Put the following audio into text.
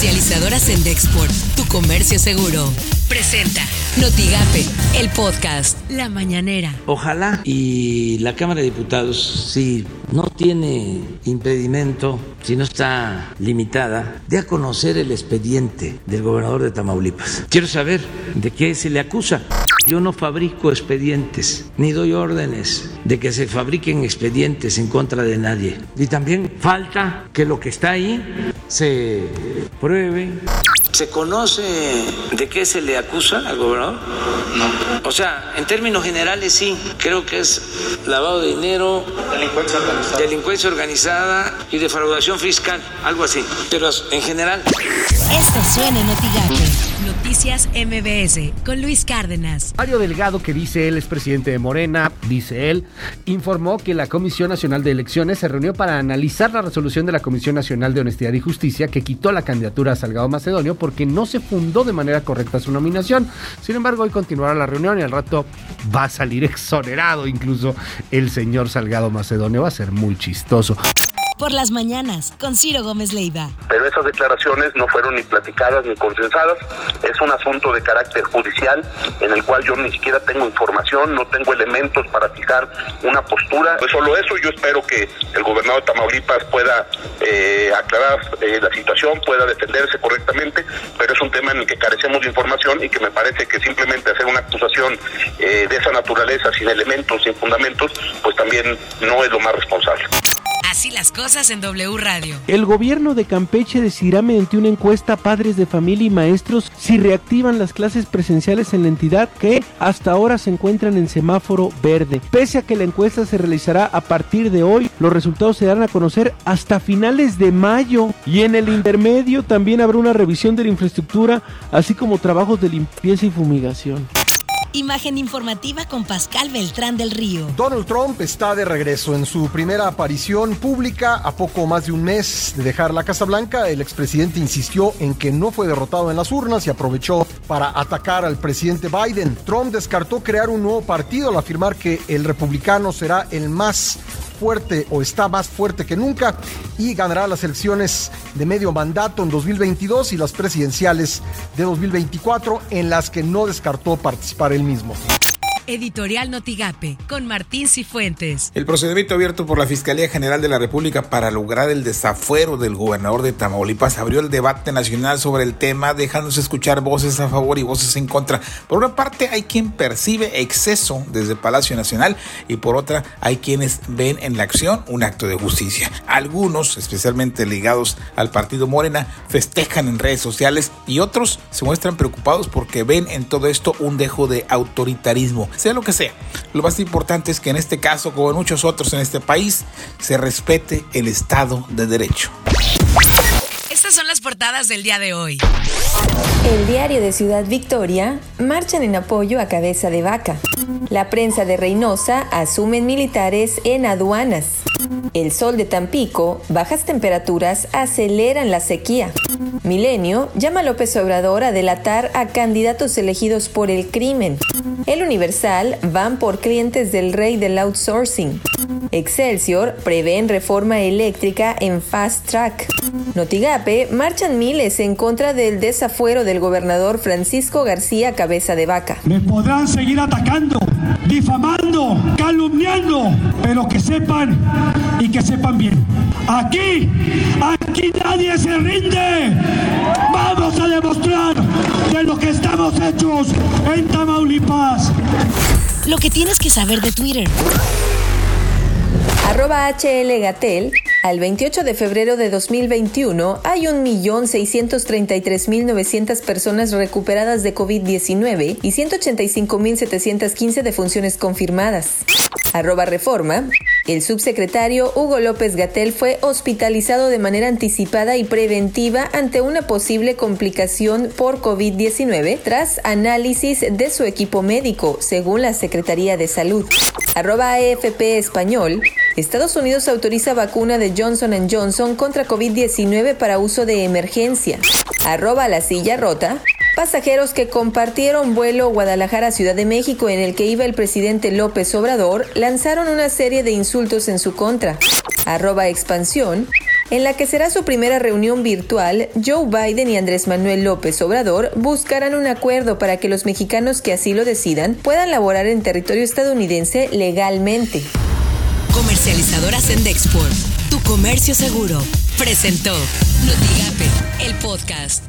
Comercializadoras en Dexport, tu comercio seguro. Presenta Notigape, el podcast La Mañanera. Ojalá y la Cámara de Diputados, si no tiene impedimento, si no está limitada, de a conocer el expediente del gobernador de Tamaulipas. Quiero saber de qué se le acusa. Yo no fabrico expedientes, ni doy órdenes de que se fabriquen expedientes en contra de nadie. Y también falta que lo que está ahí se pruebe. ¿Se conoce de qué se le acusa al gobernador? No. O sea, en términos generales sí, creo que es lavado de dinero, delincuencia organizada, delincuencia organizada y defraudación fiscal, algo así. Pero en general. Esto suena en Noticias MBS con Luis Cárdenas. Mario Delgado, que dice él es presidente de Morena, dice él, informó que la Comisión Nacional de Elecciones se reunió para analizar la resolución de la Comisión Nacional de Honestidad y Justicia que quitó la candidatura a Salgado Macedonio porque no se fundó de manera correcta su nominación. Sin embargo, hoy continuará la reunión y al rato va a salir exonerado incluso el señor Salgado Macedonio. Va a ser muy chistoso por las mañanas con Ciro Gómez Leiva. Pero esas declaraciones no fueron ni platicadas ni consensadas. Es un asunto de carácter judicial en el cual yo ni siquiera tengo información, no tengo elementos para fijar una postura. No solo eso, yo espero que el gobernador de Tamaulipas pueda eh, aclarar eh, la situación, pueda defenderse correctamente, pero es un tema en el que carecemos de información y que me parece que simplemente hacer una acusación eh, de esa naturaleza sin elementos, sin fundamentos, pues también no es lo más responsable. Así las cosas en W Radio. El gobierno de Campeche decidirá mediante una encuesta a padres de familia y maestros si reactivan las clases presenciales en la entidad que hasta ahora se encuentran en semáforo verde. Pese a que la encuesta se realizará a partir de hoy, los resultados se darán a conocer hasta finales de mayo y en el intermedio también habrá una revisión de la infraestructura así como trabajos de limpieza y fumigación. Imagen informativa con Pascal Beltrán del Río. Donald Trump está de regreso en su primera aparición pública a poco más de un mes de dejar la Casa Blanca. El expresidente insistió en que no fue derrotado en las urnas y aprovechó para atacar al presidente Biden. Trump descartó crear un nuevo partido al afirmar que el republicano será el más fuerte o está más fuerte que nunca y ganará las elecciones de medio mandato en 2022 y las presidenciales de 2024 en las que no descartó participar él mismo. Editorial Notigape, con Martín Cifuentes. El procedimiento abierto por la Fiscalía General de la República para lograr el desafuero del gobernador de Tamaulipas abrió el debate nacional sobre el tema, dejándose escuchar voces a favor y voces en contra. Por una parte, hay quien percibe exceso desde Palacio Nacional y por otra, hay quienes ven en la acción un acto de justicia. Algunos, especialmente ligados al partido Morena, festejan en redes sociales y otros se muestran preocupados porque ven en todo esto un dejo de autoritarismo sea lo que sea. Lo más importante es que en este caso, como en muchos otros en este país, se respete el Estado de Derecho. Estas son las portadas del día de hoy. El diario de Ciudad Victoria marchan en apoyo a cabeza de vaca. La prensa de Reynosa asumen militares en aduanas. El sol de Tampico, bajas temperaturas aceleran la sequía. Milenio llama a López Obrador a delatar a candidatos elegidos por el crimen. El Universal van por clientes del rey del outsourcing. Excelsior prevén reforma eléctrica en fast track. Notigape marchan miles en contra del desafuero del gobernador Francisco García Cabeza de Vaca. Me podrán seguir atacando, difamando, calumniando, pero que sepan y que sepan bien. Aquí, aquí nadie se rinde. Vamos a demostrar de lo que estamos hechos en Tamaulipas. Lo que tienes que saber de Twitter. Arroba HL Gatel al 28 de febrero de 2021 hay 1.633.900 personas recuperadas de COVID-19 y 185.715 defunciones confirmadas. Arroba Reforma. El subsecretario Hugo López Gatel fue hospitalizado de manera anticipada y preventiva ante una posible complicación por COVID-19 tras análisis de su equipo médico, según la Secretaría de Salud. Arroba AFP Español. Estados Unidos autoriza vacuna de Johnson Johnson contra COVID-19 para uso de emergencia. Arroba la silla rota. Pasajeros que compartieron vuelo Guadalajara-Ciudad de México en el que iba el presidente López Obrador lanzaron una serie de insultos en su contra. Arroba expansión. en la que será su primera reunión virtual, Joe Biden y Andrés Manuel López Obrador buscarán un acuerdo para que los mexicanos que así lo decidan puedan laborar en territorio estadounidense legalmente. Comercializadoras en Dexport, tu comercio seguro, presentó Notigape, el podcast.